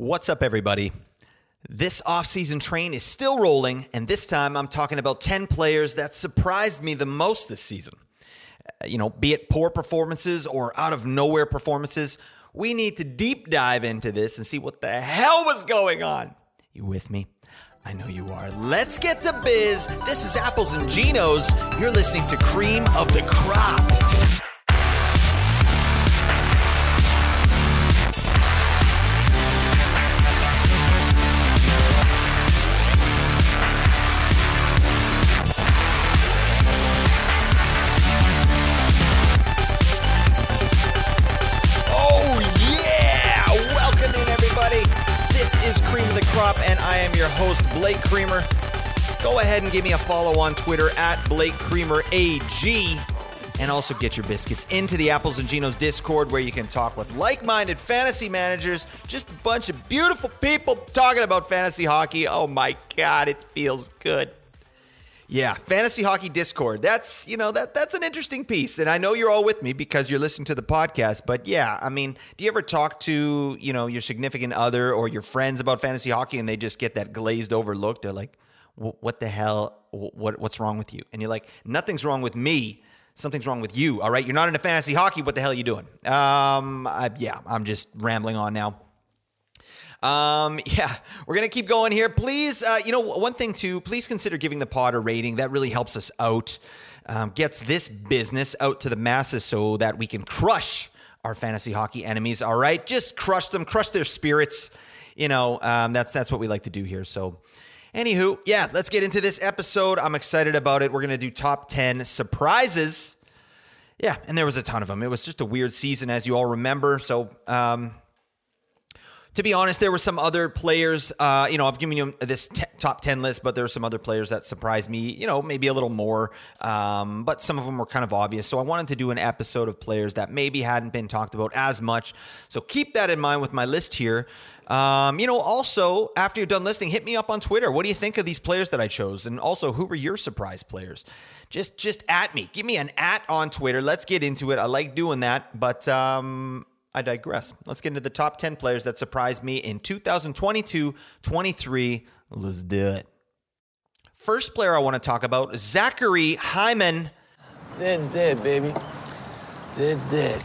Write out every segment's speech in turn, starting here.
What's up, everybody? This offseason train is still rolling, and this time I'm talking about 10 players that surprised me the most this season. You know, be it poor performances or out of nowhere performances, we need to deep dive into this and see what the hell was going on. You with me? I know you are. Let's get to biz. This is Apples and Ginos. You're listening to Cream of the Crop. Host, Blake Creamer. Go ahead and give me a follow on Twitter at Blake Creamer AG. And also get your biscuits into the Apples and Ginos Discord where you can talk with like minded fantasy managers, just a bunch of beautiful people talking about fantasy hockey. Oh my God, it feels good. Yeah, fantasy hockey discord. That's, you know, that that's an interesting piece. And I know you're all with me because you're listening to the podcast, but yeah, I mean, do you ever talk to, you know, your significant other or your friends about fantasy hockey and they just get that glazed over look? They're like, "What the hell? What what's wrong with you?" And you're like, "Nothing's wrong with me. Something's wrong with you." All right, you're not into fantasy hockey. What the hell are you doing? Um, I, yeah, I'm just rambling on now. Um, yeah, we're gonna keep going here. Please, uh, you know, one thing too. Please consider giving the pod a rating. That really helps us out. Um, gets this business out to the masses so that we can crush our fantasy hockey enemies. All right, just crush them, crush their spirits. You know, um, that's that's what we like to do here. So. Anywho, yeah, let's get into this episode. I'm excited about it. We're going to do top 10 surprises. Yeah, and there was a ton of them. It was just a weird season, as you all remember. So, um, to be honest, there were some other players. Uh, you know, I've given you this t- top ten list, but there were some other players that surprised me. You know, maybe a little more, um, but some of them were kind of obvious. So I wanted to do an episode of players that maybe hadn't been talked about as much. So keep that in mind with my list here. Um, you know, also after you're done listening, hit me up on Twitter. What do you think of these players that I chose? And also, who were your surprise players? Just, just at me. Give me an at on Twitter. Let's get into it. I like doing that, but um, I digress. Let's get into the top 10 players that surprised me in 2022 23. Let's do it. First player I want to talk about, Zachary Hyman Zed's dead, baby. Zed's dead.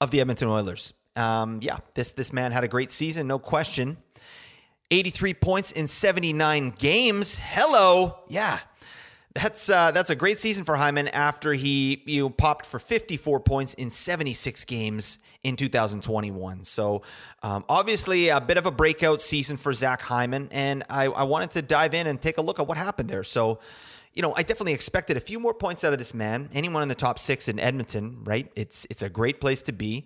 of the Edmonton Oilers. Um, yeah, this this man had a great season, no question. 83 points in 79 games. Hello. Yeah. That's uh, that's a great season for Hyman after he you know, popped for 54 points in 76 games in 2021. So um, obviously a bit of a breakout season for Zach Hyman, and I, I wanted to dive in and take a look at what happened there. So you know, I definitely expected a few more points out of this man. Anyone in the top six in Edmonton, right? It's it's a great place to be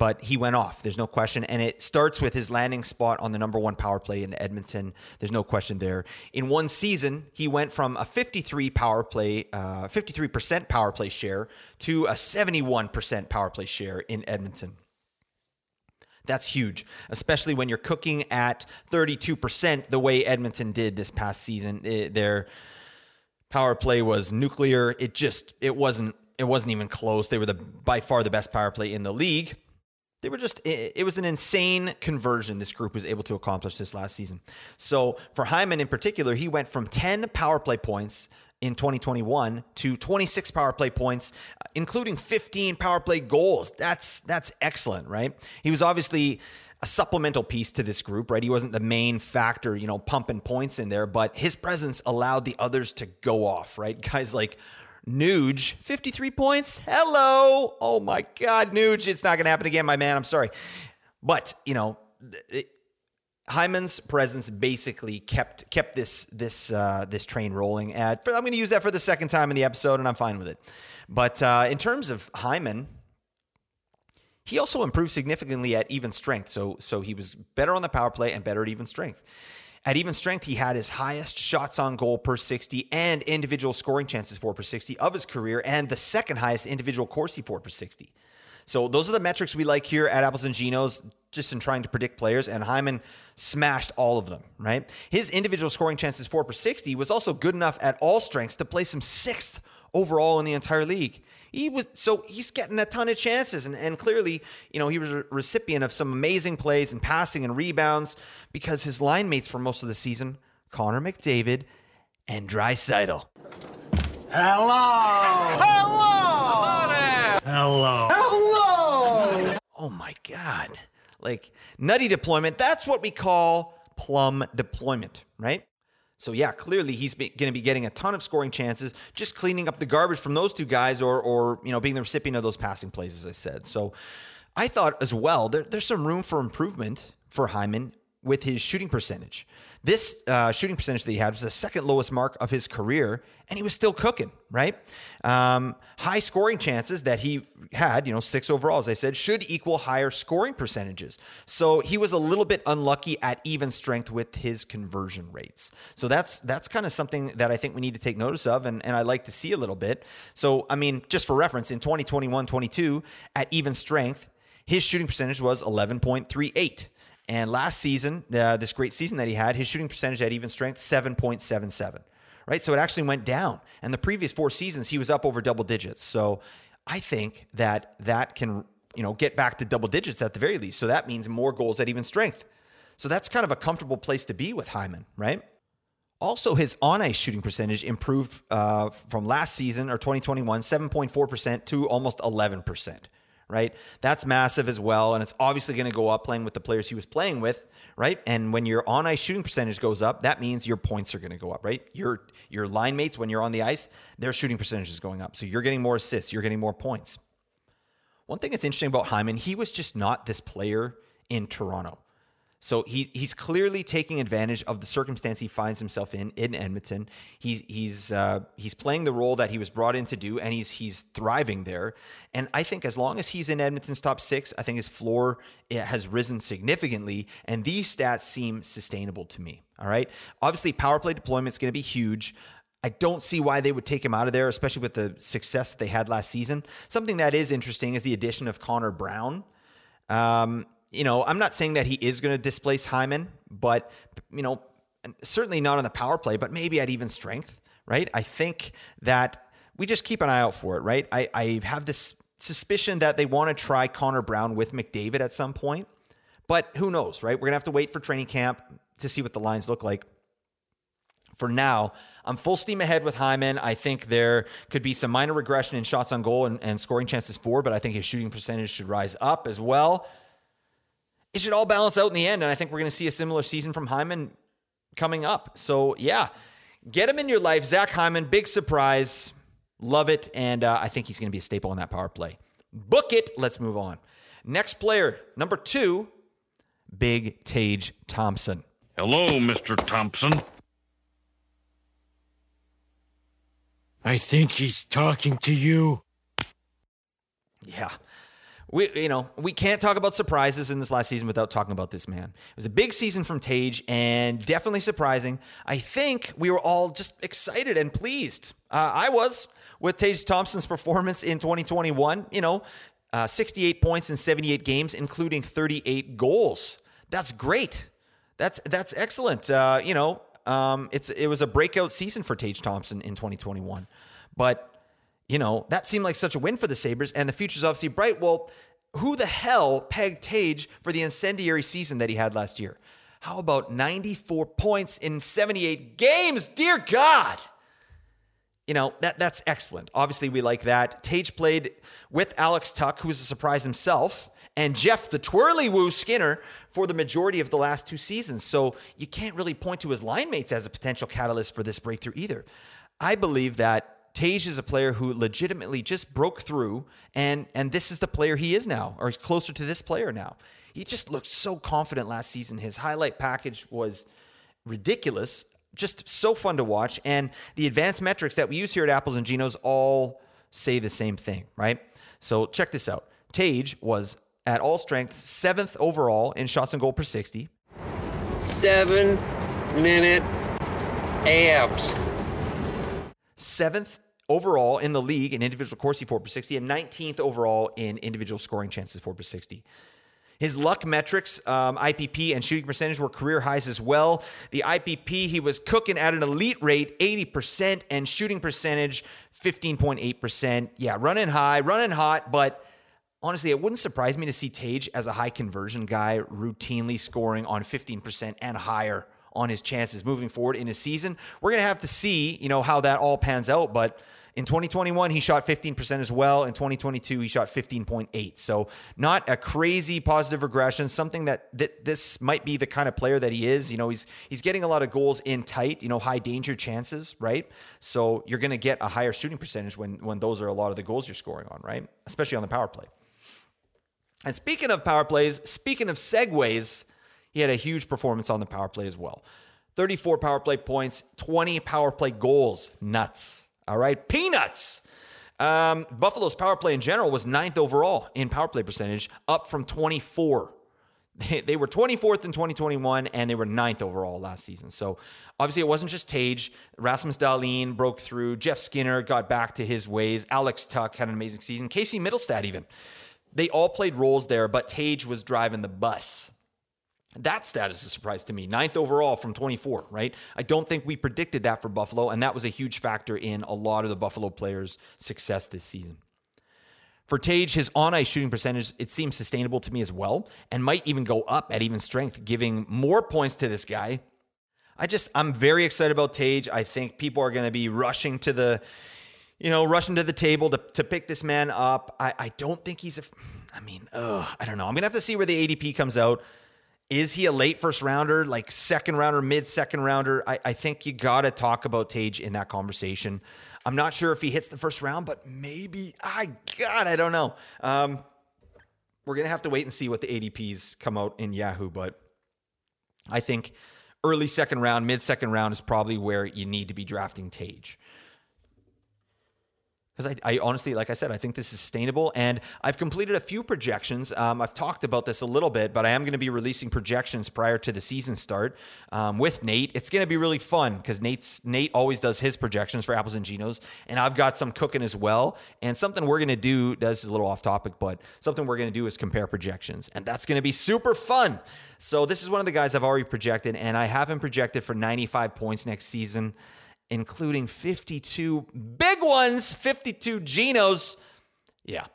but he went off. There's no question. And it starts with his landing spot on the number one power play in Edmonton. There's no question there. In one season, he went from a 53 power play, uh, 53% power play share to a 71% power play share in Edmonton. That's huge, especially when you're cooking at 32% the way Edmonton did this past season. It- their power play was nuclear. It just it wasn't it wasn't even close. They were the by far the best power play in the league. They were just it, was an insane conversion this group was able to accomplish this last season. So for Hyman in particular, he went from 10 power play points in 2021 to 26 power play points uh, including 15 power play goals. That's that's excellent, right? He was obviously a supplemental piece to this group, right? He wasn't the main factor, you know, pumping points in there, but his presence allowed the others to go off, right? Guys like Nuge, 53 points. Hello. Oh my God, Nuge. It's not going to happen again, my man. I'm sorry. But, you know, it, Hyman's presence basically kept kept this this uh, this train rolling. At, I'm going to use that for the second time in the episode, and I'm fine with it. But uh, in terms of Hyman, he also improved significantly at even strength. So so he was better on the power play and better at even strength. At even strength, he had his highest shots on goal per 60 and individual scoring chances for per 60 of his career, and the second highest individual Corsi for per 60. So those are the metrics we like here at Apples and Ginos, just in trying to predict players. And Hyman smashed all of them, right? His individual scoring chances for per 60 was also good enough at all strengths to place him sixth overall in the entire league. He was so he's getting a ton of chances, and, and clearly, you know, he was a recipient of some amazing plays and passing and rebounds because his line mates for most of the season, Connor McDavid and Draisaitl. Hello. Hello. Hello. Hello. Hello. Oh my God. Like nutty deployment. That's what we call plum deployment, right? So yeah, clearly he's going to be getting a ton of scoring chances, just cleaning up the garbage from those two guys, or or you know being the recipient of those passing plays, as I said. So I thought as well there, there's some room for improvement for Hyman with his shooting percentage. This uh, shooting percentage that he had was the second lowest mark of his career, and he was still cooking, right? Um, high scoring chances that he had, you know, six overall, as I said, should equal higher scoring percentages. So he was a little bit unlucky at even strength with his conversion rates. So that's that's kind of something that I think we need to take notice of, and, and I like to see a little bit. So, I mean, just for reference, in 2021 22, at even strength, his shooting percentage was 11.38. And last season, uh, this great season that he had, his shooting percentage at even strength, 7.77, right? So it actually went down. And the previous four seasons, he was up over double digits. So I think that that can, you know, get back to double digits at the very least. So that means more goals at even strength. So that's kind of a comfortable place to be with Hyman, right? Also, his on ice shooting percentage improved uh, from last season or 2021, 7.4% to almost 11% right? That's massive as well. And it's obviously going to go up playing with the players he was playing with, right? And when your on ice shooting percentage goes up, that means your points are going to go up, right? Your your line mates, when you're on the ice, their shooting percentage is going up. So you're getting more assists, you're getting more points. One thing that's interesting about Hyman, he was just not this player in Toronto. So he, he's clearly taking advantage of the circumstance he finds himself in in Edmonton. He's he's uh, he's playing the role that he was brought in to do, and he's he's thriving there. And I think as long as he's in Edmonton's top six, I think his floor has risen significantly, and these stats seem sustainable to me. All right, obviously power play deployment is going to be huge. I don't see why they would take him out of there, especially with the success that they had last season. Something that is interesting is the addition of Connor Brown. Um, you know, I'm not saying that he is going to displace Hyman, but, you know, certainly not on the power play, but maybe at even strength, right? I think that we just keep an eye out for it, right? I, I have this suspicion that they want to try Connor Brown with McDavid at some point, but who knows, right? We're going to have to wait for training camp to see what the lines look like. For now, I'm full steam ahead with Hyman. I think there could be some minor regression in shots on goal and, and scoring chances for, but I think his shooting percentage should rise up as well it should all balance out in the end. And I think we're going to see a similar season from Hyman coming up. So, yeah, get him in your life. Zach Hyman, big surprise. Love it. And uh, I think he's going to be a staple in that power play. Book it. Let's move on. Next player, number two, Big Tage Thompson. Hello, Mr. Thompson. I think he's talking to you. Yeah we you know we can't talk about surprises in this last season without talking about this man. It was a big season from Tage and definitely surprising. I think we were all just excited and pleased. Uh, I was with Tage Thompson's performance in 2021. You know, uh, 68 points in 78 games, including 38 goals. That's great. That's that's excellent. Uh, you know, um, it's it was a breakout season for Tage Thompson in 2021, but you know, that seemed like such a win for the Sabres, and the future's obviously bright. Well, who the hell pegged Tage for the incendiary season that he had last year? How about 94 points in 78 games? Dear God. You know, that that's excellent. Obviously, we like that. Tage played with Alex Tuch, who's a surprise himself, and Jeff the Twirly Woo Skinner for the majority of the last two seasons. So you can't really point to his line mates as a potential catalyst for this breakthrough either. I believe that Tage is a player who legitimately just broke through, and and this is the player he is now, or he's closer to this player now. He just looked so confident last season. His highlight package was ridiculous, just so fun to watch. And the advanced metrics that we use here at Apples and Ginos all say the same thing, right? So check this out. Tage was at all strengths seventh overall in shots and goal per 60. Seven minute AFs seventh overall in the league in individual Corsi 4 per 60 and 19th overall in individual scoring chances 4 per 60. His luck metrics, um, IPP and shooting percentage were career highs as well. The IPP, he was cooking at an elite rate, 80%, and shooting percentage, 15.8%. Yeah, running high, running hot, but honestly, it wouldn't surprise me to see Tage as a high conversion guy routinely scoring on 15% and higher on his chances moving forward in his season. We're going to have to see, you know, how that all pans out, but in 2021, he shot 15% as well. In 2022, he shot 15.8. So not a crazy positive regression. Something that, that this might be the kind of player that he is. You know, he's he's getting a lot of goals in tight, you know, high danger chances, right? So you're going to get a higher shooting percentage when when those are a lot of the goals you're scoring on, right? Especially on the power play. And speaking of power plays, speaking of segues, he had a huge performance on the power play as well. 34 power play points, 20 power play goals. Nuts. All right, peanuts. Um, Buffalo's power play in general was ninth overall in power play percentage, up from 24. They, they were 24th in 2021, and they were ninth overall last season. So obviously, it wasn't just Tage. Rasmus Dahlin broke through. Jeff Skinner got back to his ways. Alex Tuch had an amazing season. Casey Mittelstadt even. They all played roles there, but Tage was driving the bus. That status is a surprise to me. Ninth overall from 24, right? I don't think we predicted that for Buffalo, and that was a huge factor in a lot of the Buffalo players' success this season. For Tage, his on ice shooting percentage, it seems sustainable to me as well, and might even go up at even strength, giving more points to this guy. I just, I'm very excited about Tage. I think people are going to be rushing to the, you know, rushing to the table to, to pick this man up. I, I don't think he's a, I mean, ugh, I don't know. I'm going to have to see where the ADP comes out. Is he a late first rounder, like second rounder, mid second rounder? I, I think you got to talk about Tage in that conversation. I'm not sure if he hits the first round, but maybe. I God, I don't know. Um, we're gonna have to wait and see what the ADPs come out in Yahoo, but I think early second round, mid second round is probably where you need to be drafting Tage because I, I, honestly, like I said, I think this is sustainable. And I've completed a few projections. Um, I've talked about this a little bit, but I am going to be releasing projections prior to the season start um, with Nate. It's going to be really fun because Nate's Nate always does his projections for apples and Ginos, and I've got some cooking as well. And something we're going to do. Is a little off topic, but something we're going to do is compare projections, and that's going to be super fun. So this is one of the guys I've already projected, and I have him projected for 95 points next season including 52 big ones, 52 Ginos. Yeah.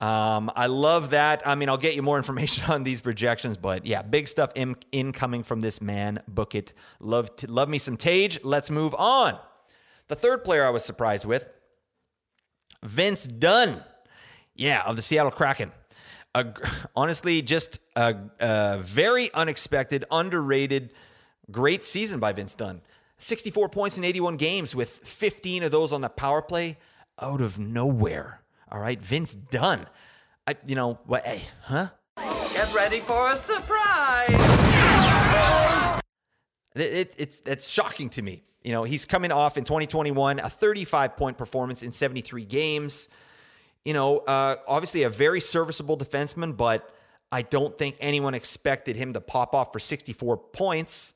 Um, I love that. I mean, I'll get you more information on these projections, but yeah, big stuff in, incoming from this man. Book it. Love, love me some Tage. Let's move on. The third player I was surprised with, Vince Dunn. Yeah, of the Seattle Kraken. A, honestly, just a, a very unexpected, underrated, great season by Vince Dunn. 64 points in 81 games with 15 of those on the power play out of nowhere. All right, Vince Dunn. I, you know what? Hey, huh? Get ready for a surprise. It, it, it's that's shocking to me. You know, he's coming off in 2021 a 35 point performance in 73 games. You know, uh, obviously a very serviceable defenseman, but I don't think anyone expected him to pop off for 64 points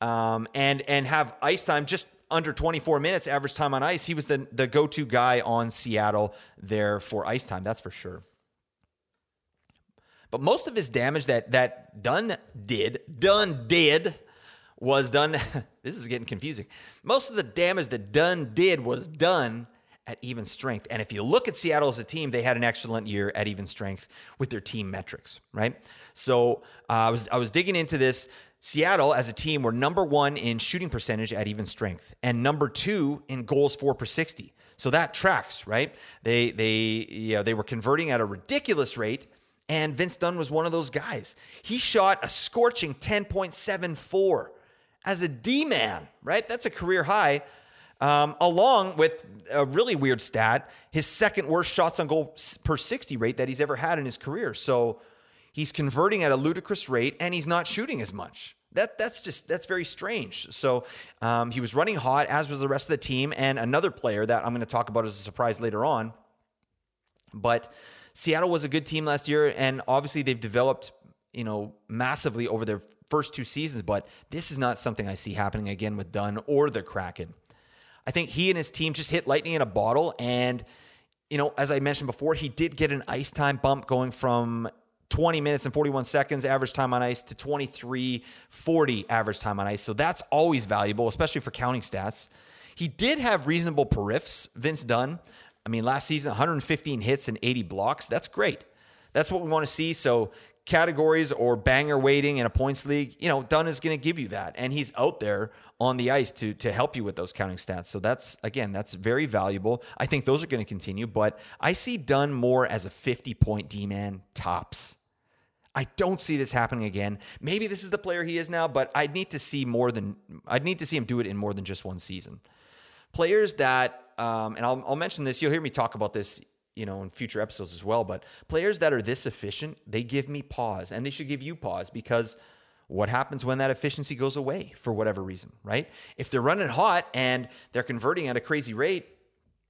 um, and and have ice time just under 24 minutes average time on ice. He was the the go to guy on Seattle there for ice time. That's for sure. But most of his damage that that Dunn did, Dunn did, was done. this is getting confusing. Most of the damage that Dunn did was done at even strength. And if you look at Seattle as a team, they had an excellent year at even strength with their team metrics, right? So uh, I was I was digging into this. Seattle as a team were number one in shooting percentage at even strength and number two in goals for per 60. So that tracks, right? They they you know, they were converting at a ridiculous rate, and Vince Dunn was one of those guys. He shot a scorching 10.74 as a D man, right? That's a career high. Um, along with a really weird stat, his second worst shots on goal per 60 rate that he's ever had in his career. So he's converting at a ludicrous rate and he's not shooting as much. That that's just that's very strange. So um, he was running hot, as was the rest of the team, and another player that I'm going to talk about as a surprise later on. But Seattle was a good team last year, and obviously they've developed, you know, massively over their first two seasons. But this is not something I see happening again with Dunn or the Kraken. I think he and his team just hit lightning in a bottle, and you know, as I mentioned before, he did get an ice time bump going from 20 minutes and 41 seconds average time on ice to 23:40 average time on ice. So that's always valuable, especially for counting stats. He did have reasonable periffs, Vince Dunn. I mean, last season 115 hits and 80 blocks. That's great. That's what we want to see. So categories or banger weighting in a points league, you know, Dunn is going to give you that. And he's out there on the ice to to help you with those counting stats. So that's again, that's very valuable. I think those are going to continue, but I see Dunn more as a 50 point D man tops. I don't see this happening again. Maybe this is the player he is now, but I'd need to see more than I'd need to see him do it in more than just one season. Players that, um, and I'll, I'll mention this. You'll hear me talk about this you know, in future episodes as well. But players that are this efficient, they give me pause and they should give you pause because what happens when that efficiency goes away for whatever reason, right? If they're running hot and they're converting at a crazy rate,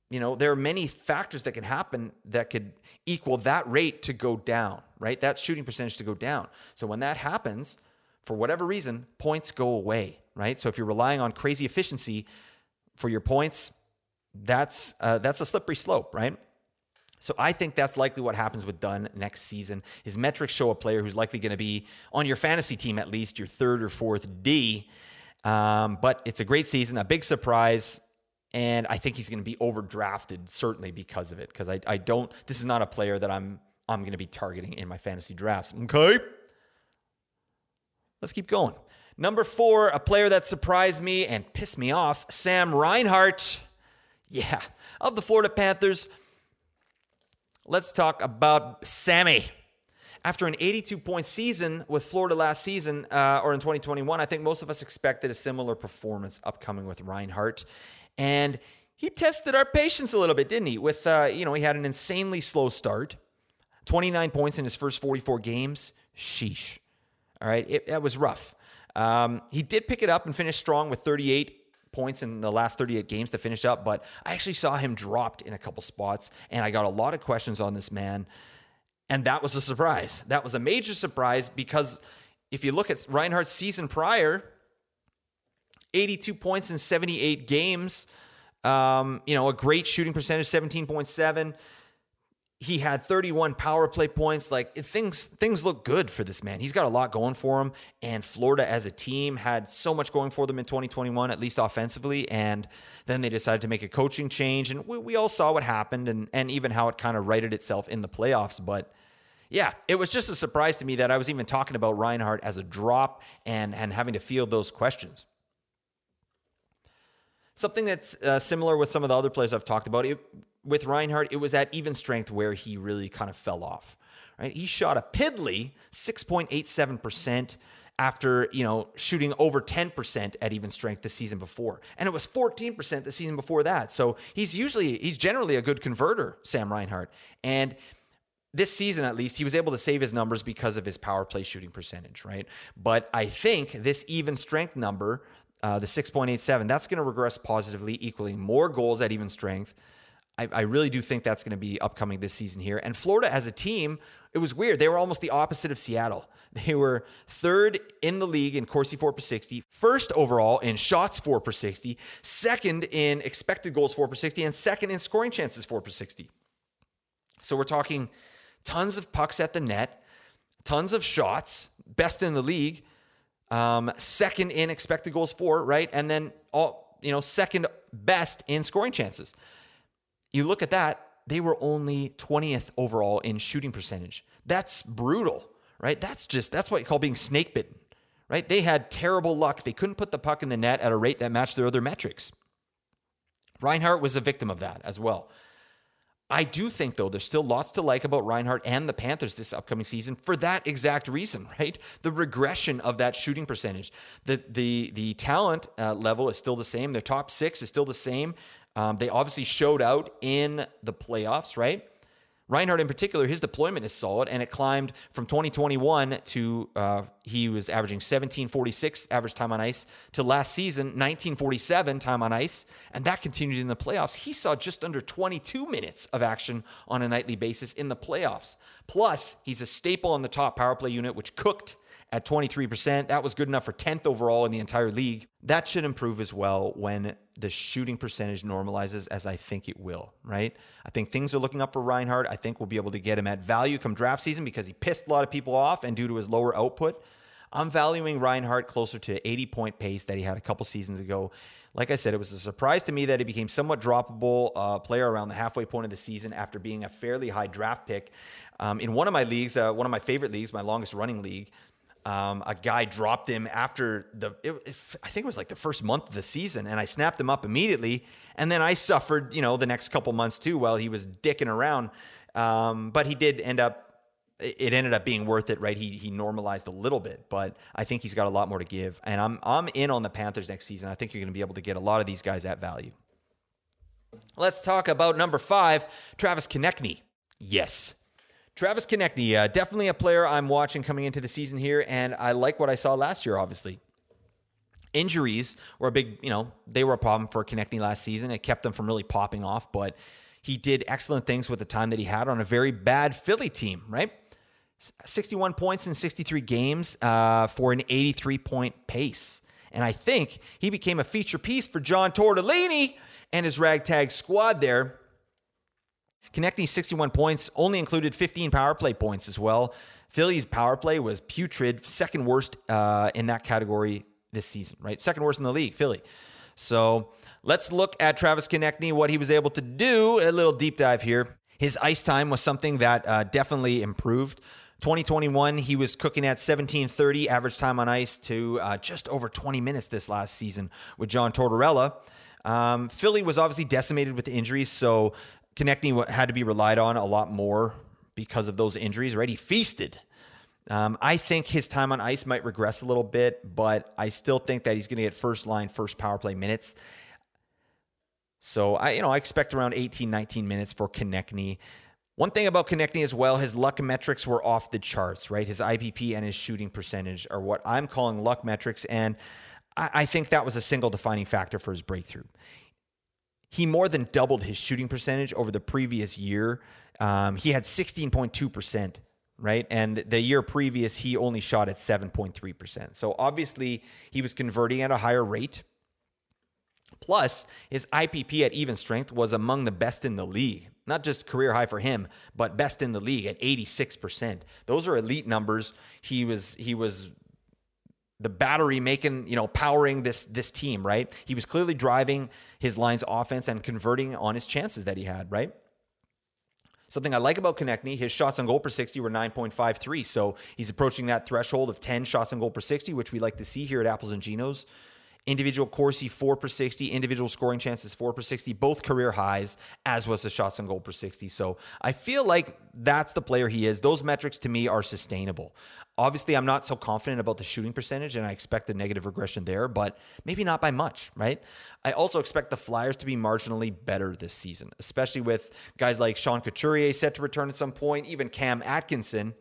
you know, there are many factors that can happen that could equal that rate to go down, right? That shooting percentage to go down. So when that happens, for whatever reason, points go away, right? So if you're relying on crazy efficiency for your points, that's uh, that's a slippery slope, right? So I think that's likely what happens with Dunn next season. His metrics show a player who's likely going to be on your fantasy team at least, your third or fourth D. Um, but it's a great season, a big surprise. And I think he's going to be overdrafted certainly because of it. Because I, I don't, this is not a player that I'm I'm going to be targeting in my fantasy drafts. Okay. Let's keep going. Number four, a player that surprised me and pissed me off, Sam Reinhart. Yeah, of the Florida Panthers let's talk about Sammy. After an 82 point season with Florida last season uh, or in 2021, I think most of us expected a similar performance upcoming with Reinhart. And he tested our patience a little bit, didn't he? With, uh, you know, he had an insanely slow start, 29 points in his first 44 games. Sheesh. All right. It, that was rough. Um, he did pick it up and finish strong with 38 points in the last 38 games to finish up, but I actually saw him dropped in a couple spots, and I got a lot of questions on this man. And that was a surprise. That was a major surprise because if you look at Reinhart's season prior, 82 points in 78 games, um, you know, a great shooting percentage, 17.7 he had 31 power play points. Like things things look good for this man. He's got a lot going for him. And Florida as a team had so much going for them in 2021, at least offensively. And then they decided to make a coaching change. And we, we all saw what happened and, and even how it kind of righted itself in the playoffs. But yeah, it was just a surprise to me that I was even talking about Reinhart as a drop and, and having to field those questions. Something that's uh, similar with some of the other players I've talked about. It, with Reinhart, it was at even strength where he really kind of fell off. Right? He shot a piddly 6.87% after, you know, shooting over 10% at even strength the season before. And it was 14% the season before that. So he's usually he's generally a good converter, Sam Reinhart. And this season at least he was able to save his numbers because of his power play shooting percentage, right? But I think this even strength number, uh, the 6.87, that's going to regress positively, equaling more goals at even strength I, I really do think that's going to be upcoming this season here. And Florida as a team, it was weird. They were almost the opposite of Seattle. They were third in the league in Corsi 4 per 60, first overall in shots 4 per 60, second in expected goals 4 per 60, and second in scoring chances 4 per 60. So we're talking tons of pucks at the net, tons of shots, best in the league, um, second in expected goals for, right? And then all, you know, second best in scoring chances you look at that, they were only 20th overall in shooting percentage. That's brutal, right? That's just, that's what you call being snake bitten, right? They had terrible luck. They couldn't put the puck in the net at a rate that matched their other metrics. Reinhart was a victim of that as well. I do think, though, there's still lots to like about Reinhart and the Panthers this upcoming season for that exact reason, right? The regression of that shooting percentage. The the the talent uh, level is still the same. Their top six is still the same. Um, they obviously showed out in the playoffs, right? Reinhart, in particular, his deployment is solid, and it climbed from 2021 to uh, he was averaging 1746 average time on ice to last season 1947 time on ice, and that continued in the playoffs. He saw just under 22 minutes of action on a nightly basis in the playoffs. Plus, he's a staple on the top power play unit, which cooked at 23%. That was good enough for 10th overall in the entire league. That should improve as well when the shooting percentage normalizes, as I think it will, right? I think things are looking up for Reinhart. I think we'll be able to get him at value come draft season because he pissed a lot of people off and due to his lower output. I'm valuing Reinhart closer to 80 point pace that he had a couple seasons ago. Like I said, it was a surprise to me that he became somewhat droppable uh, player around the halfway point of the season after being a fairly high draft pick. Um, in one of my leagues, uh, one of my favorite leagues, my longest running league, um, a guy dropped him after the, it, it, I think it was like the first month of the season, and I snapped him up immediately. And then I suffered, you know, the next couple months too while he was dicking around. Um, but he did end up it ended up being worth it, right? He he normalized a little bit, but I think he's got a lot more to give. And I'm I'm in on the Panthers next season. I think you're going to be able to get a lot of these guys at value. Let's talk about number five, Travis Konecny. Yes. Travis Konecny, uh, definitely a player I'm watching coming into the season here, and I like what I saw last year, obviously. Injuries were a big, you know, they were a problem for Konecny last season. It kept them from really popping off, but he did excellent things with the time that he had on a very bad Philly team, right? 61 points in 63 games uh, for an 83 point pace. And I think he became a feature piece for John Tortellini and his ragtag squad there. Konecny 61 points only included 15 power play points as well. Philly's power play was putrid, second worst uh, in that category this season, right? Second worst in the league, Philly. So let's look at Travis Konecny, what he was able to do. A little deep dive here. His ice time was something that uh, definitely improved. 2021, he was cooking at 1730 average time on ice to uh, just over 20 minutes this last season with John Tortorella. Um, Philly was obviously decimated with injuries, so Konecny had to be relied on a lot more because of those injuries, right? He feasted. Um, I think his time on ice might regress a little bit, but I still think that he's going to get first line, first power play minutes. So I, you know, I expect around 18, 19 minutes for Konecny. One thing about Konecny as well, his luck metrics were off the charts, right? His IPP and his shooting percentage are what I'm calling luck metrics. And I, I think that was a single defining factor for his breakthrough. He more than doubled his shooting percentage over the previous year. Um, he had 16.2%, right? And the year previous, he only shot at 7.3%. So obviously, he was converting at a higher rate. Plus, his IPP at even strength was among the best in the league. Not just career high for him, but best in the league at 86%. Those are elite numbers. He was he was the battery making, you know, powering this this team, right? He was clearly driving his line's offense and converting on his chances that he had, right? Something I like about Konecny, his shots on goal per 60 were 9.53. So he's approaching that threshold of 10 shots on goal per 60, which we like to see here at Apples and Ginos. Individual Corsi, 4 per 60. Individual scoring chances, 4 per 60. Both career highs, as was the shots on goal per 60. So I feel like that's the player he is. Those metrics to me are sustainable. Obviously, I'm not so confident about the shooting percentage, and I expect a negative regression there, but maybe not by much, right? I also expect the Flyers to be marginally better this season, especially with guys like Sean Couturier set to return at some point, even Cam Atkinson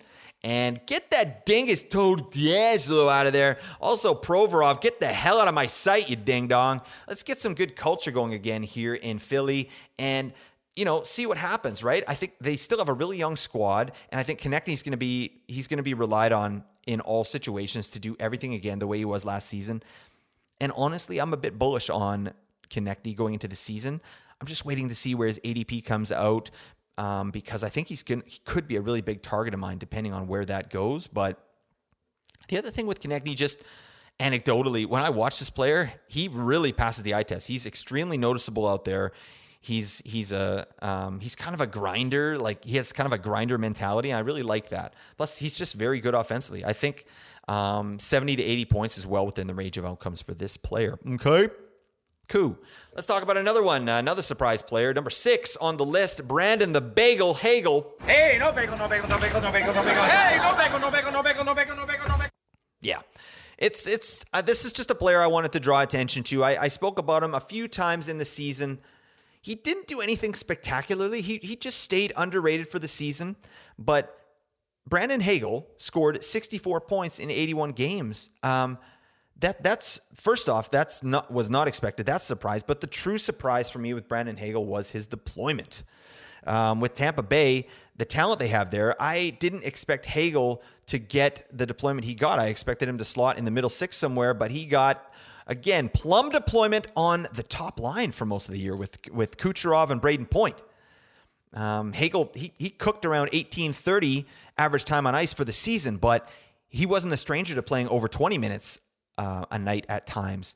and get that dingus toad DeAngelo out of there. Also, Provorov, get the hell out of my sight, you ding dong. Let's get some good culture going again here in Philly and you know, see what happens, right? I think they still have a really young squad, and I think Konecny's going to be he's going to be relied on in all situations to do everything again the way he was last season. And honestly, I'm a bit bullish on Konecny going into the season. I'm just waiting to see where his ADP comes out um, because I think he's going he could be a really big target of mine depending on where that goes. But the other thing with Konecny, just anecdotally, when I watch this player, he really passes the eye test. He's extremely noticeable out there. He's he's a um, he's kind of a grinder. Like he has kind of a grinder mentality. I really like that. Plus, he's just very good offensively. I think um, 70 to 80 points is well within the range of outcomes for this player. Okay. Cool. Let's talk about another one, uh, another surprise player. Number six on the list, Brandon the Bagel Hagel. Hey, no bagel, no bagel, no bagel, no bagel, no bagel. Hey, no bagel, no bagel, no bagel, no bagel, no bagel, no bagel. Yeah. It's it's uh, this is just a player I wanted to draw attention to. I, I spoke about him a few times in the season. He didn't do anything spectacularly. He he just stayed underrated for the season. But Brandon Hagel scored 64 points in 81 games. Um, that that's first off that's not was not expected that's surprise but the true surprise for me with brandon hagel was his deployment um, with tampa bay the talent they have there. I didn't expect Hagel to get the deployment he got. I expected him to slot in the middle six somewhere, but he got again plum deployment on the top line for most of the year with with Kucherov and Brayden Point. Um, Hagel he he cooked around 1830 average time on ice for the season, but he wasn't a stranger to playing over 20 minutes uh, a night at times.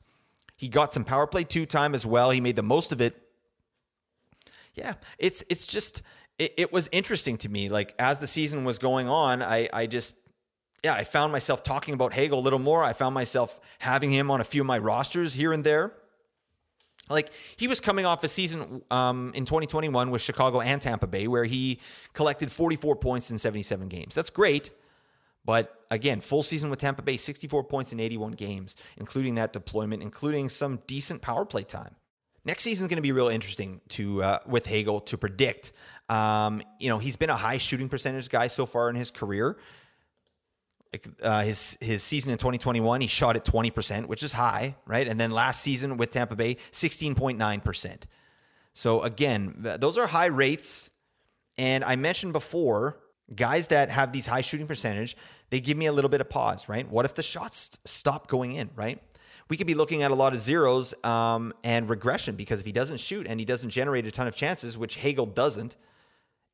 He got some power play two time as well. He made the most of it. Yeah, it's it's just it, it was interesting to me. Like as the season was going on, I I just yeah I found myself talking about Hagel a little more. I found myself having him on a few of my rosters here and there. Like he was coming off a season um, in 2021 with Chicago and Tampa Bay where he collected 44 points in 77 games. That's great. But again, full season with Tampa Bay, 64 points in 81 games, including that deployment, including some decent power play time. Next season is going to be real interesting to uh, with Hagel to predict. Um, you know, he's been a high shooting percentage guy so far in his career. Uh, his his season in 2021, he shot at 20%, which is high, right? And then last season with Tampa Bay, 16.9%. So again, th- those are high rates. And I mentioned before, guys that have these high shooting percentage, they give me a little bit of pause, right? What if the shots stop going in, right? We could be looking at a lot of zeros um, and regression because if he doesn't shoot and he doesn't generate a ton of chances, which Hagel doesn't,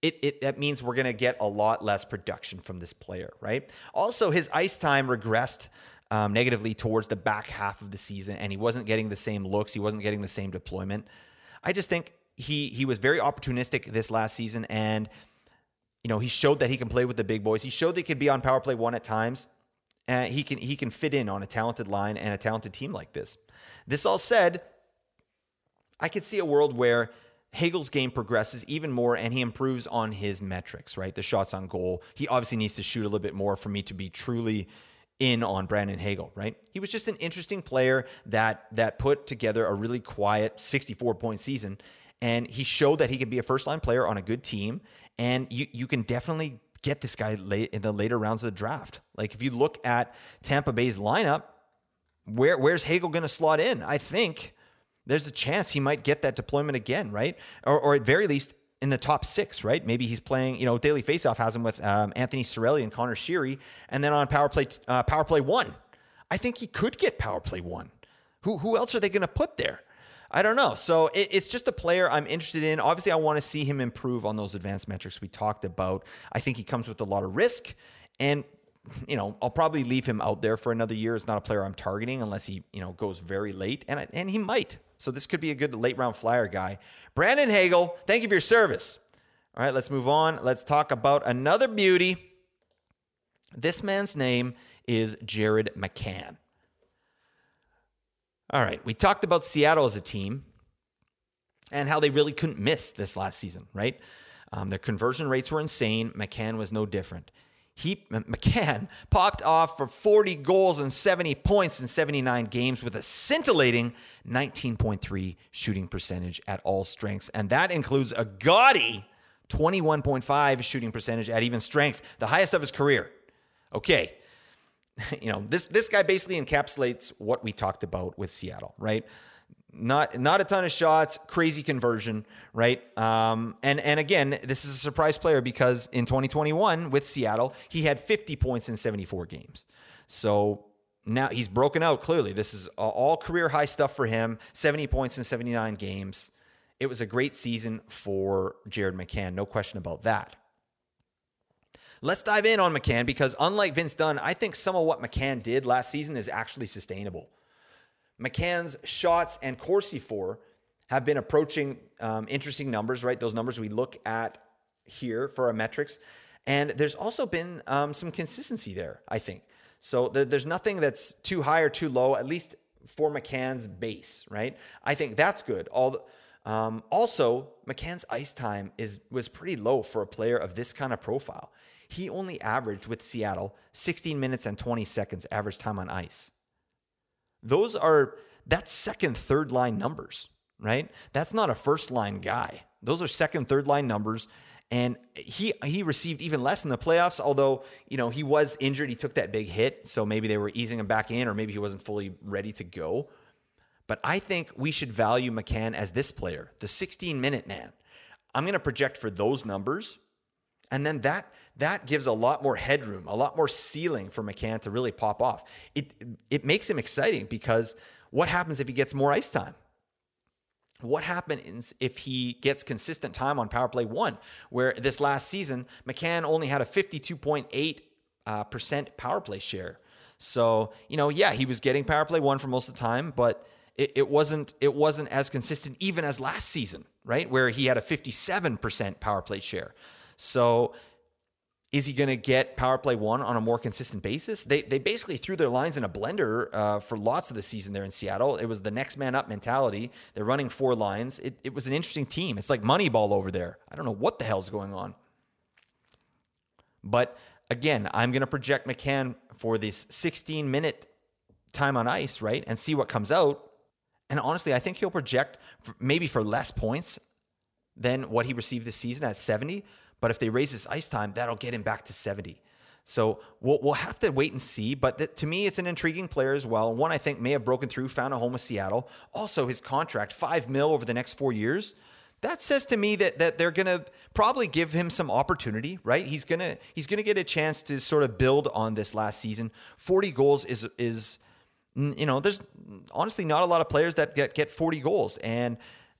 it, it that means we're going to get a lot less production from this player, right? Also, his ice time regressed um, negatively towards the back half of the season, and he wasn't getting the same looks. He wasn't getting the same deployment. I just think he he was very opportunistic this last season, and you know he showed that he can play with the big boys. He showed that he could be on power play one at times. And he can he can fit in on a talented line and a talented team like this. This all said, I could see a world where Hagel's game progresses even more and he improves on his metrics, right? The shots on goal. He obviously needs to shoot a little bit more for me to be truly in on Brandon Hagel, right? He was just an interesting player that that put together a really quiet 64 point season and he showed that he could be a first line player on a good team and you you can definitely get this guy late in the later rounds of the draft. Like if you look at Tampa Bay's lineup, where where's Hagel going to slot in? I think there's a chance he might get that deployment again, right? Or, or at very least in the top six, right? Maybe he's playing. You know, Daily Faceoff has him with um, Anthony Cirelli and Conor Sheary, and then on power play uh, power play one. I think he could get power play one. Who who else are they going to put there? I don't know. So it, it's just a player I'm interested in. Obviously, I want to see him improve on those advanced metrics we talked about. I think he comes with a lot of risk, and you know, I'll probably leave him out there for another year. It's not a player I'm targeting unless he, you know, goes very late, and and he might. So this could be a good late round flyer guy. Brandon Hagel, thank you for your service. All right, let's move on. Let's talk about another beauty. This man's name is Jared McCann. All right, we talked about Seattle as a team and how they really couldn't miss this last season, right? Um, their conversion rates were insane. McCann was no different. He McCann popped off for 40 goals and 70 points in 79 games with a scintillating 19.3 shooting percentage at all strengths, and that includes a gaudy 21.5 shooting percentage at even strength, the highest of his career. Okay, you know this this guy basically encapsulates what we talked about with Seattle, right? Not not a ton of shots, crazy conversion, right? Um, and and again, this is a surprise player because in 2021 with Seattle, he had 50 points in 74 games. So now he's broken out clearly. This is all career high stuff for him. 70 points in 79 games. It was a great season for Jared McCann, no question about that. Let's dive in on McCann because, unlike Vince Dunn, I think some of what McCann did last season is actually sustainable. McCann's shots and Corsi for have been approaching um, interesting numbers, right? Those numbers we look at here for our metrics. And there's also been um, some consistency there, I think. So th- there's nothing that's too high or too low, at least for McCann's base, right? I think that's good. All the, um, also, McCann's ice time is was pretty low for a player of this kind of profile. He only averaged with Seattle 16 minutes and 20 seconds average time on ice. Those are that's second, third line numbers, right? That's not a first line guy. Those are second, third line numbers. And he he received even less in the playoffs, although you know he was injured. He took that big hit, so maybe they were easing him back in, or maybe he wasn't fully ready to go. But I think we should value McCann as this player, the 16 minute man. I'm going to project for those numbers And then that that gives a lot more headroom, a lot more ceiling for McCann to really pop off. It it makes him exciting because what happens if he gets more ice time? What happens if he gets consistent time on power play one, where this last season, McCann only had a 52.8 uh, percent power play share. So, you know, yeah, he was getting power play one for most of the time, but it, it wasn't it wasn't as consistent even as last season, right? Where he had a 57% power play share. So is he going to get power play one on a more consistent basis? They they basically threw their lines in a blender uh, for lots of the season there in Seattle. It was the next man up mentality. They're running four lines. It, it was an interesting team. It's like Moneyball over there. I don't know what the hell's going on. But again, I'm going to project McCann for this 16 minute time on ice, right? And see what comes out. And honestly, I think he'll project for, maybe for less points than what he received this season at 70. But if they raise his ice time, that'll get him back to 70. So we'll, we'll have to wait and see. But th- to me, it's an intriguing player as well. One I think may have broken through, found a home with Seattle. Also, his contract, five mil over the next four years. That says to me that that they're gonna probably give him some opportunity, right? He's gonna he's gonna get a chance to sort of build on this last season. Forty goals is is you know there's honestly not a lot of players that get get forty goals and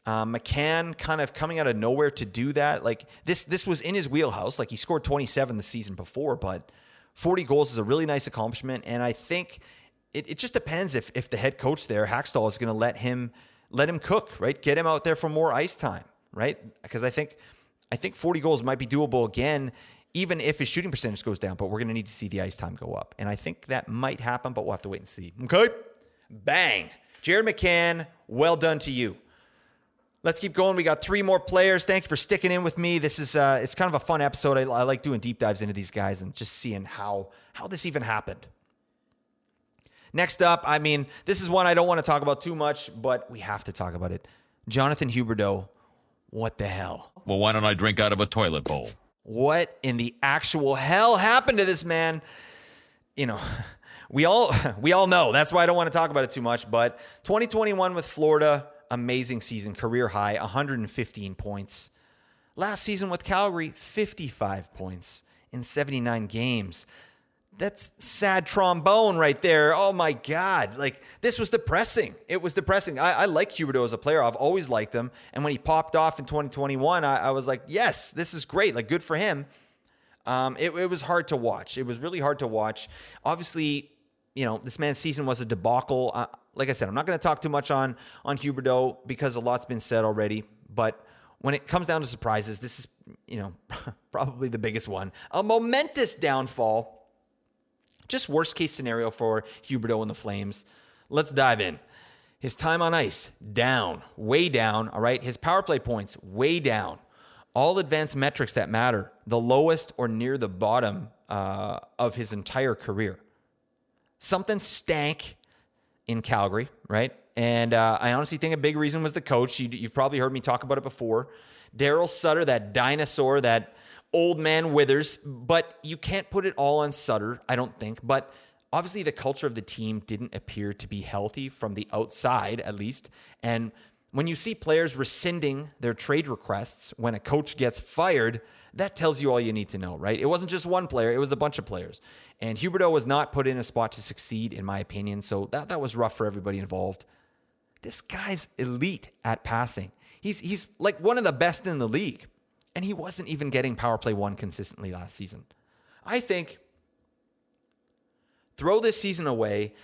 um, McCann kind of coming out of nowhere to do that. Like this, this was in his wheelhouse. Like he scored 27 the season before, but 40 goals is a really nice accomplishment. And I think it, it just depends if if the head coach there, Hakstol, is going to let him let him cook, right? Get him out there for more ice time, right? Because I think I think 40 goals might be doable again, even if his shooting percentage goes down. But we're going to need to see the ice time go up, and I think that might happen. But we'll have to wait and see. Okay, bang, Jared McCann, well done to you. Let's keep going. We got three more players. Thank you for sticking in with me. This is uh, it's kind of a fun episode. I, I like doing deep dives into these guys and just seeing how how this even happened. Next up, I mean, this is one I don't want to talk about too much, but we have to talk about it. Jonathan Huberdeau, what the hell? Well, why don't I drink out of a toilet bowl? What in the actual hell happened to this man? You know, we all we all know. That's why I don't want to talk about it too much, but 2021 with Florida amazing season, career high, 115 points. Last season with Calgary, 55 points in 79 games. That's sad trombone right there. Oh my God. Like, this was depressing. It was depressing. I, I like Huberdeau as a player. I've always liked him. And when he popped off in 2021, I, I was like, yes, this is great. Like, good for him. Um, it, it was hard to watch. It was really hard to watch. Obviously, you know, this man's season was a debacle. Uh, like I said, I'm not going to talk too much on on Huberdeau because a lot's been said already. But when it comes down to surprises, this is you know probably the biggest one. A momentous downfall. Just worst case scenario for Huberdeau and the Flames. Let's dive in. His time on ice down, way down. All right, his power play points way down. All advanced metrics that matter, the lowest or near the bottom uh, of his entire career. Something stank in Calgary, right? And uh, I honestly think a big reason was the coach. You, have probably heard me talk about it before. Daryl Sutter, that dinosaur, that old man withers, but you can't put it all on Sutter, I don't think. But obviously, the culture of the team didn't appear to be healthy from the outside, at least. And when you see players rescinding their trade requests when a coach gets fired, that tells you all you need to know, right? It wasn't just one player, it was a bunch of players. And Huberdeau was not put in a spot to succeed, in my opinion. So that, that was rough for everybody involved. This guy's elite at passing. He's, he's like one of the best in the league. And he wasn't even getting power play one consistently last season. I think throw this season away.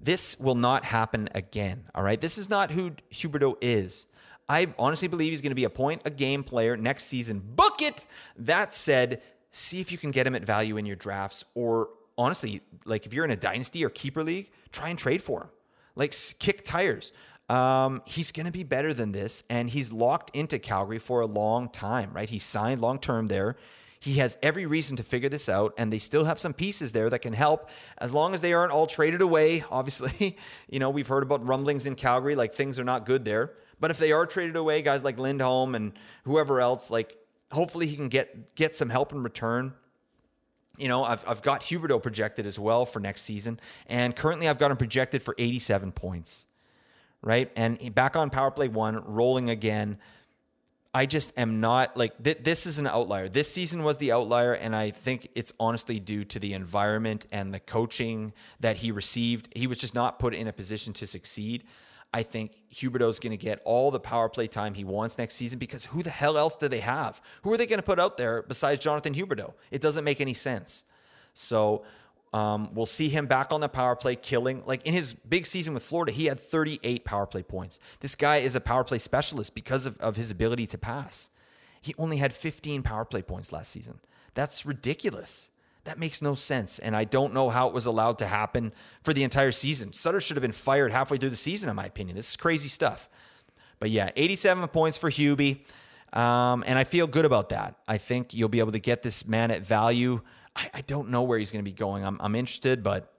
This will not happen again. All right. This is not who Huberdeau is. I honestly believe he's going to be a point a game player next season. Book it. That said, see if you can get him at value in your drafts or honestly, like if you're in a dynasty or keeper league, try and trade for him. Like kick tires. Um, he's going to be better than this, and he's locked into Calgary for a long time, right? He signed long term there. He has every reason to figure this out, and they still have some pieces there that can help as long as they aren't all traded away. Obviously, you know, we've heard about rumblings in Calgary, like things are not good there. But if they are traded away, guys like Lindholm and whoever else, like hopefully he can get get some help in return you know, I've, I've got Huberdeau projected as well for next season. And currently I've got him projected for 87 points, right? And back on power play one, rolling again. I just am not like th- this is an outlier. This season was the outlier, and I think it's honestly due to the environment and the coaching that he received. He was just not put in a position to succeed. I think Huberdeau's going to get all the power play time he wants next season because who the hell else do they have? Who are they going to put out there besides Jonathan Huberdeau? It doesn't make any sense. So um, we'll see him back on the power play, killing. Like in his big season with Florida, he had 38 power play points. This guy is a power play specialist because of, of his ability to pass. He only had 15 power play points last season. That's ridiculous. That makes no sense. And I don't know how it was allowed to happen for the entire season. Sutter should have been fired halfway through the season, in my opinion. This is crazy stuff. But yeah, 87 points for Hubie. Um, and I feel good about that. I think you'll be able to get this man at value. I, I don't know where he's going to be going. I'm, I'm interested, but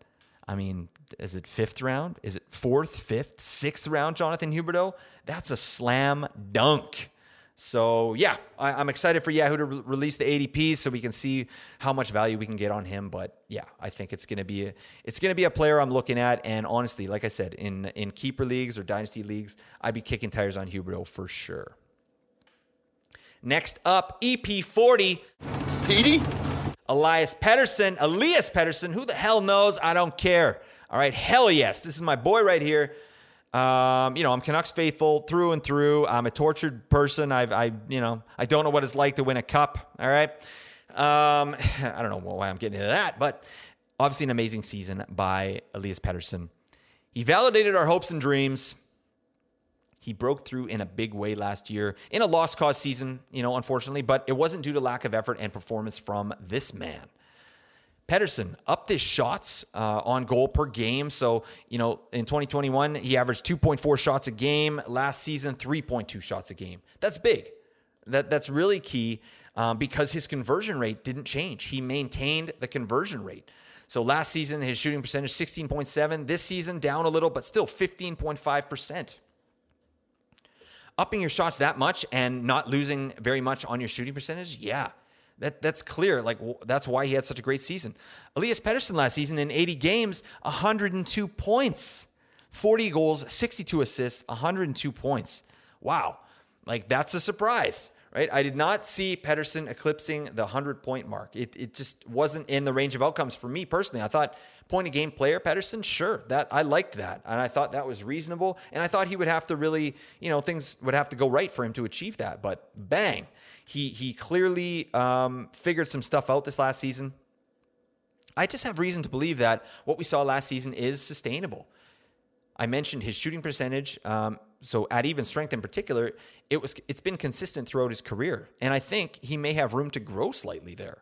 I mean, is it fifth round? Is it fourth, fifth, sixth round, Jonathan Huberdeau? That's a slam dunk. So yeah, I, am excited for Yahoo to re- release the ADP so we can see how much value we can get on him. But yeah, I think it's gonna be a, it's gonna be a player I'm looking at. And honestly, like I said, in in keeper leagues or dynasty leagues, I'd be kicking tires on Huberdeau for sure. Next up, EP40. Petey? Elias Pettersson. Elias Pettersson. Who the hell knows? I don't care. All right, hell yes. This is my boy right here. Um, you know, I'm Canucks faithful through and through. I'm a tortured person. I've, I, you know, I don't know what it's like to win a cup. All right. Um, I don't know why I'm getting into that, but obviously an amazing season by Elias Pettersson. He validated our hopes and dreams. He broke through in a big way last year in a lost cause season, you know, unfortunately, but it wasn't due to lack of effort and performance from this man. Pettersson up his shots uh, on goal per game. So, you know, in 2021, he averaged 2.4 shots a game. Last season, 3.2 shots a game. That's big. That, that's really key um, because his conversion rate didn't change. He maintained the conversion rate. So last season, his shooting percentage 16.7. This season, down a little, but still 15.5%. Upping your shots that much and not losing very much on your shooting percentage, yeah, that that's clear. Like that's why he had such a great season. Elias Pettersson last season in 80 games, 102 points, 40 goals, 62 assists, 102 points. Wow, like that's a surprise, right? I did not see Pettersson eclipsing the 100 point mark. It it just wasn't in the range of outcomes for me personally. I thought point a game player Pettersson, sure, that I liked that, and I thought that was reasonable, and I thought he would have to really, you know, things would have to go right for him to achieve that. But bang he he clearly um, figured some stuff out this last season. I just have reason to believe that what we saw last season is sustainable. I mentioned his shooting percentage. Um, so at even strength in particular, it was it's been consistent throughout his career, and I think he may have room to grow slightly there.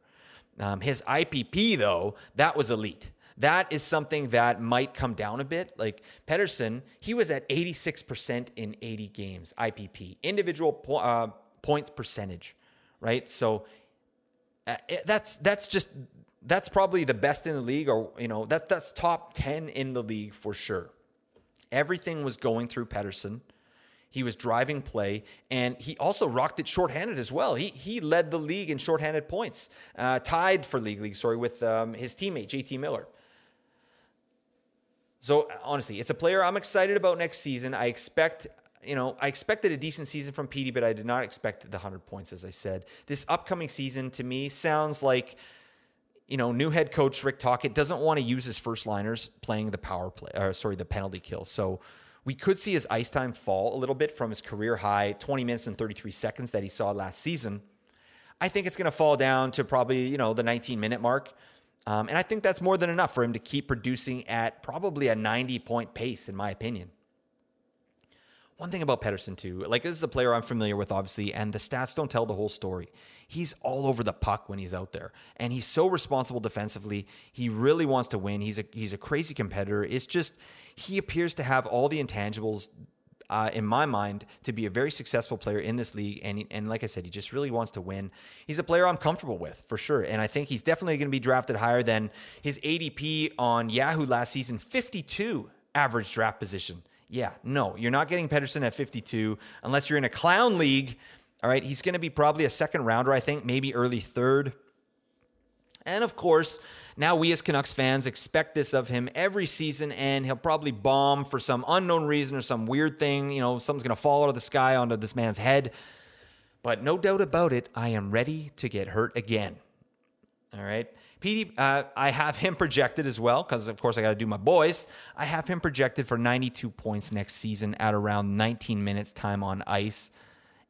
Um, his IPP though, that was elite. That is something that might come down a bit. Like Pettersson, he was at 86% in 80 games IPP, individual po- uh, points percentage, right? So uh, that's that's just that's probably the best in the league, or you know that that's top ten in the league for sure. Everything was going through Pettersson. He was driving play, and he also rocked it shorthanded as well. He he led the league in shorthanded points, uh, tied for league league. Sorry, with um, his teammate JT Miller. So honestly, it's a player I'm excited about next season. I expect you know, I expected a decent season from Petey, but I did not expect the 100 points, as I said. This upcoming season to me sounds like, you know, new head coach Rick Tocchet doesn't want to use his first liners playing the power play, or sorry, the penalty kill. So we could see his ice time fall a little bit from his career high 20 minutes and 33 seconds that he saw last season. I think it's going to fall down to probably, you know, the 19 minute mark. Um, and I think that's more than enough for him to keep producing at probably a 90 point pace, in my opinion. One thing about Pettersson, too, like this is a player I'm familiar with, obviously, and the stats don't tell the whole story. He's all over the puck when he's out there, and he's so responsible defensively. He really wants to win. He's a he's a crazy competitor. It's just he appears to have all the intangibles uh, in my mind, to be a very successful player in this league. And, and like I said, he just really wants to win. He's a player I'm comfortable with for sure. And I think he's definitely going to be drafted higher than his ADP on Yahoo last season 52 average draft position. Yeah, no, you're not getting Pettersson at 52 unless you're in a clown league. All right, he's going to be probably a second rounder, I think, maybe early third. And of course, now we as Canucks fans expect this of him every season, and he'll probably bomb for some unknown reason or some weird thing. You know, something's going to fall out of the sky onto this man's head. But no doubt about it, I am ready to get hurt again. All right. Petey, uh, I have him projected as well because, of course, I got to do my boys. I have him projected for 92 points next season at around 19 minutes time on ice.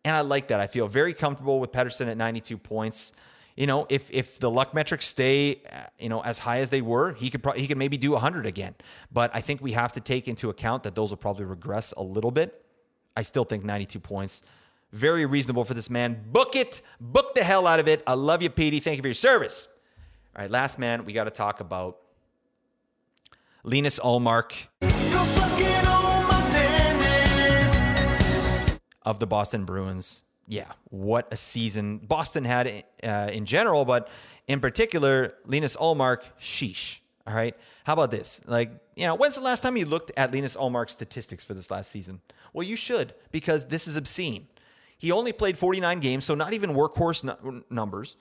And I like that. I feel very comfortable with Pettersson at 92 points. You know, if if the luck metrics stay, uh, you know, as high as they were, he could probably he could maybe do 100 again. But I think we have to take into account that those will probably regress a little bit. I still think 92 points, very reasonable for this man. Book it, book the hell out of it. I love you, Petey. Thank you for your service. All right, last man, we got to talk about Linus Ullmark of the Boston Bruins. Yeah, what a season Boston had uh, in general, but in particular, Linus Ullmark, sheesh. All right. How about this? Like, you know, when's the last time you looked at Linus Ullmark's statistics for this last season? Well, you should because this is obscene. He only played 49 games, so not even workhorse n- numbers.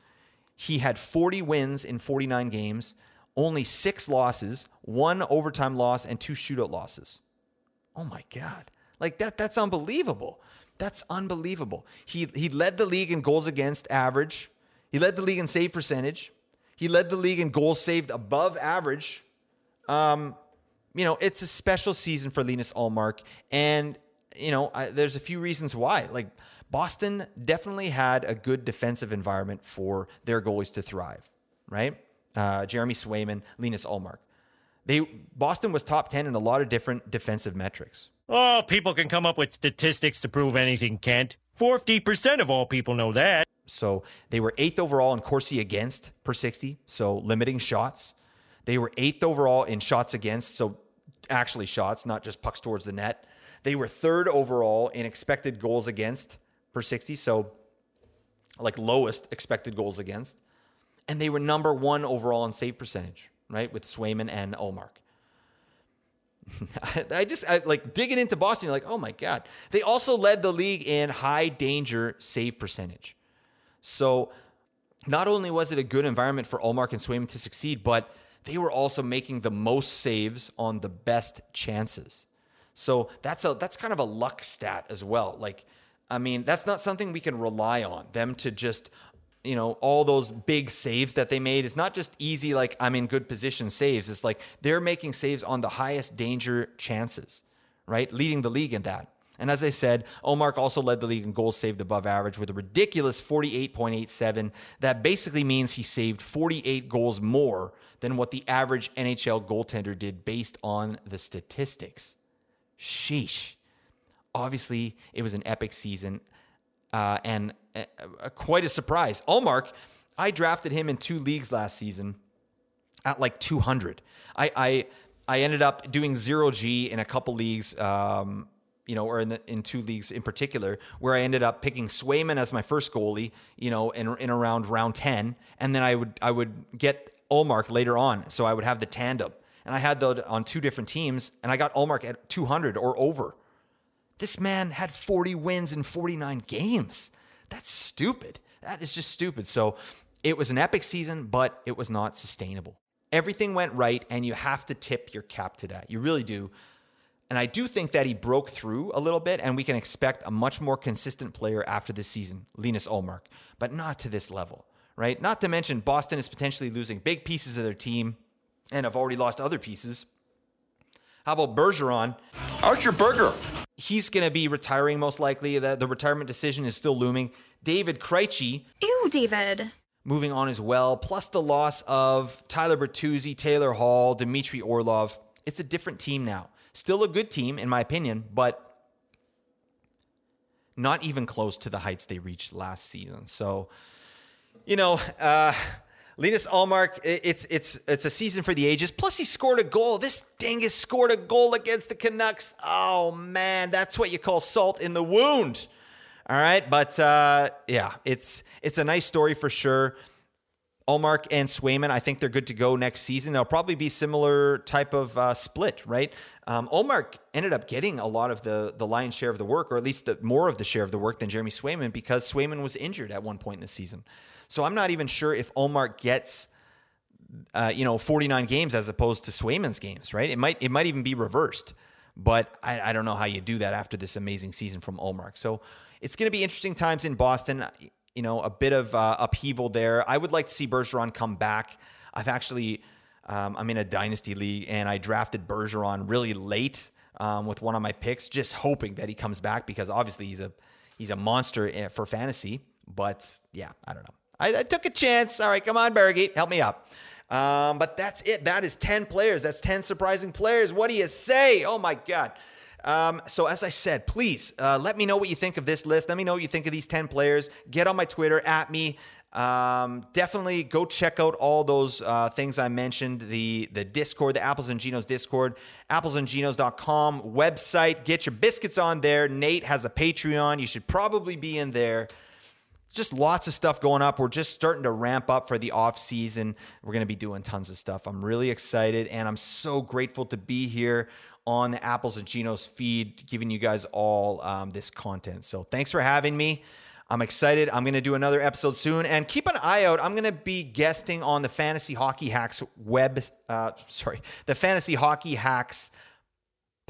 He had 40 wins in 49 games, only six losses, one overtime loss, and two shootout losses. Oh my God. Like that, that's unbelievable. That's unbelievable. He he led the league in goals against average. He led the league in save percentage. He led the league in goals saved above average. Um, you know, it's a special season for Linus Ullmark, and you know, I, there's a few reasons why. Like Boston definitely had a good defensive environment for their goalies to thrive. Right, uh, Jeremy Swayman, Linus Ullmark. They Boston was top ten in a lot of different defensive metrics. Oh, people can come up with statistics to prove anything, Kent. 40% of all people know that. So they were eighth overall in Corsi against per 60, so limiting shots. They were eighth overall in shots against, so actually shots, not just pucks towards the net. They were third overall in expected goals against per 60, so like lowest expected goals against. And they were number one overall in save percentage, right, with Swayman and Ullmark. I just I, like digging into Boston. You're like, oh my god. They also led the league in high danger save percentage. So not only was it a good environment for Ullmark and Swayman to succeed, but they were also making the most saves on the best chances. So that's a that's kind of a luck stat as well. Like, I mean, that's not something we can rely on them to just you know, all those big saves that they made. It's not just easy, like I'm in good position saves. It's like they're making saves on the highest danger chances, right? Leading the league in that. And as I said, Ullmark also led the league in goals saved above average with a ridiculous 48.87. That basically means he saved 48 goals more than what the average NHL goaltender did based on the statistics. Sheesh. Obviously, it was an epic season uh, and uh, uh, quite a surprise. Ullmark, I drafted him in two leagues last season at like 200. I I, I ended up doing zero G in a couple leagues. Um, you know, or in the, in two leagues in particular, where I ended up picking Swayman as my first goalie, you know, in in around round ten, and then I would I would get Ullmark later on, so I would have the tandem, and I had that on two different teams, and I got Ullmark at 200 or over. This man had 40 wins in 49 games. That's stupid. That is just stupid. So it was an epic season, but it was not sustainable. Everything went right, and you have to tip your cap to that. You really do. And I do think that he broke through a little bit, and we can expect a much more consistent player after this season, Linus Ullmark, but not to this level, right? Not to mention, Boston is potentially losing big pieces of their team and have already lost other pieces. How about Bergeron? How's your burger? He's going to be retiring most likely. The, the retirement decision is still looming. David Krejci. Ew, David. Moving on as well, plus the loss of Tyler Bertuzzi, Taylor Hall, Dmitry Orlov. It's a different team now. Still a good team, in my opinion, but not even close to the heights they reached last season. So, you know, uh, Linus Ullmark, it's it's it's a season for the ages. Plus, he scored a goal. This dingus scored a goal against the Canucks. Oh man, that's what you call salt in the wound. All right, but uh, yeah, it's it's a nice story for sure. Ullmark and Swayman, I think they're good to go next season. It'll probably be similar type of uh, split, right? Um, Ullmark ended up getting a lot of the the lion's share of the work, or at least the, more of the share of the work than Jeremy Swayman, because Swayman was injured at one point in the season. So I'm not even sure if Ullmark gets, uh, you know, 49 games as opposed to Swayman's games, right? It might it might even be reversed, but I, I don't know how you do that after this amazing season from Ullmark. So it's going to be interesting times in Boston. You know, a bit of uh, upheaval there. I would like to see Bergeron come back. I've actually, um, I'm in a dynasty league and I drafted Bergeron really late um, with one of my picks, just hoping that he comes back because obviously he's a he's a monster eh, for fantasy. But yeah, I don't know. I, I took a chance. All right, come on, Bergie, help me out. Um, but that's it. That is 10 players. That's 10 surprising players. What do you say? Oh my God. Um, so, as I said, please uh, let me know what you think of this list. Let me know what you think of these 10 players. Get on my Twitter at me. Um, definitely go check out all those uh, things I mentioned the the Discord, the Apples and Ginos Discord, applesandginos.com website. Get your biscuits on there. Nate has a Patreon. You should probably be in there just lots of stuff going up. We're just starting to ramp up for the off season. We're going to be doing tons of stuff. I'm really excited and I'm so grateful to be here on the Apples and Ginos feed, giving you guys all um, this content. So thanks for having me. I'm excited. I'm going to do another episode soon, and keep an eye out. I'm going to be guesting on the Fantasy Hockey Hacks web. Uh, sorry, the Fantasy Hockey Hacks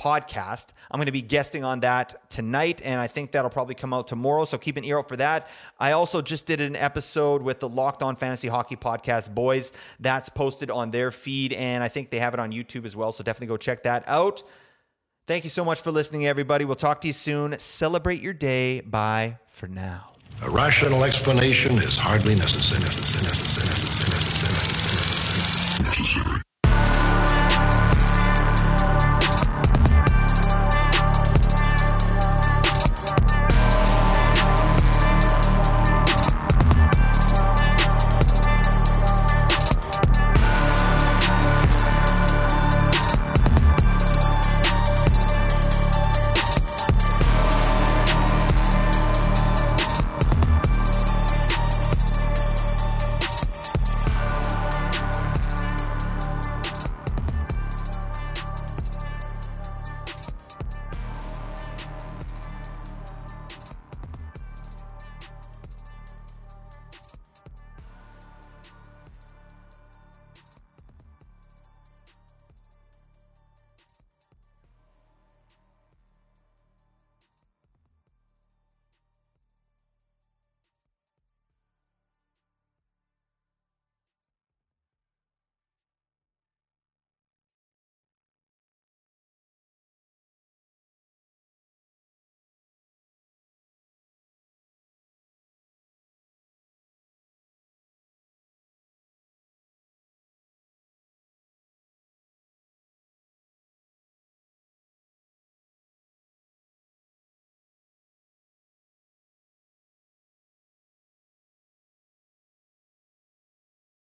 podcast. I'm going to be guesting on that tonight, and I think that'll probably come out tomorrow. So keep an ear out for that. I also just did an episode with the Locked On Fantasy Hockey Podcast boys. That's posted on their feed, and I think they have it on YouTube as well. So definitely go check that out. Thank you so much for listening, everybody. We'll talk to you soon. Celebrate your day. Bye for now. A rational explanation is hardly necessary. necessary, necessary, necessary.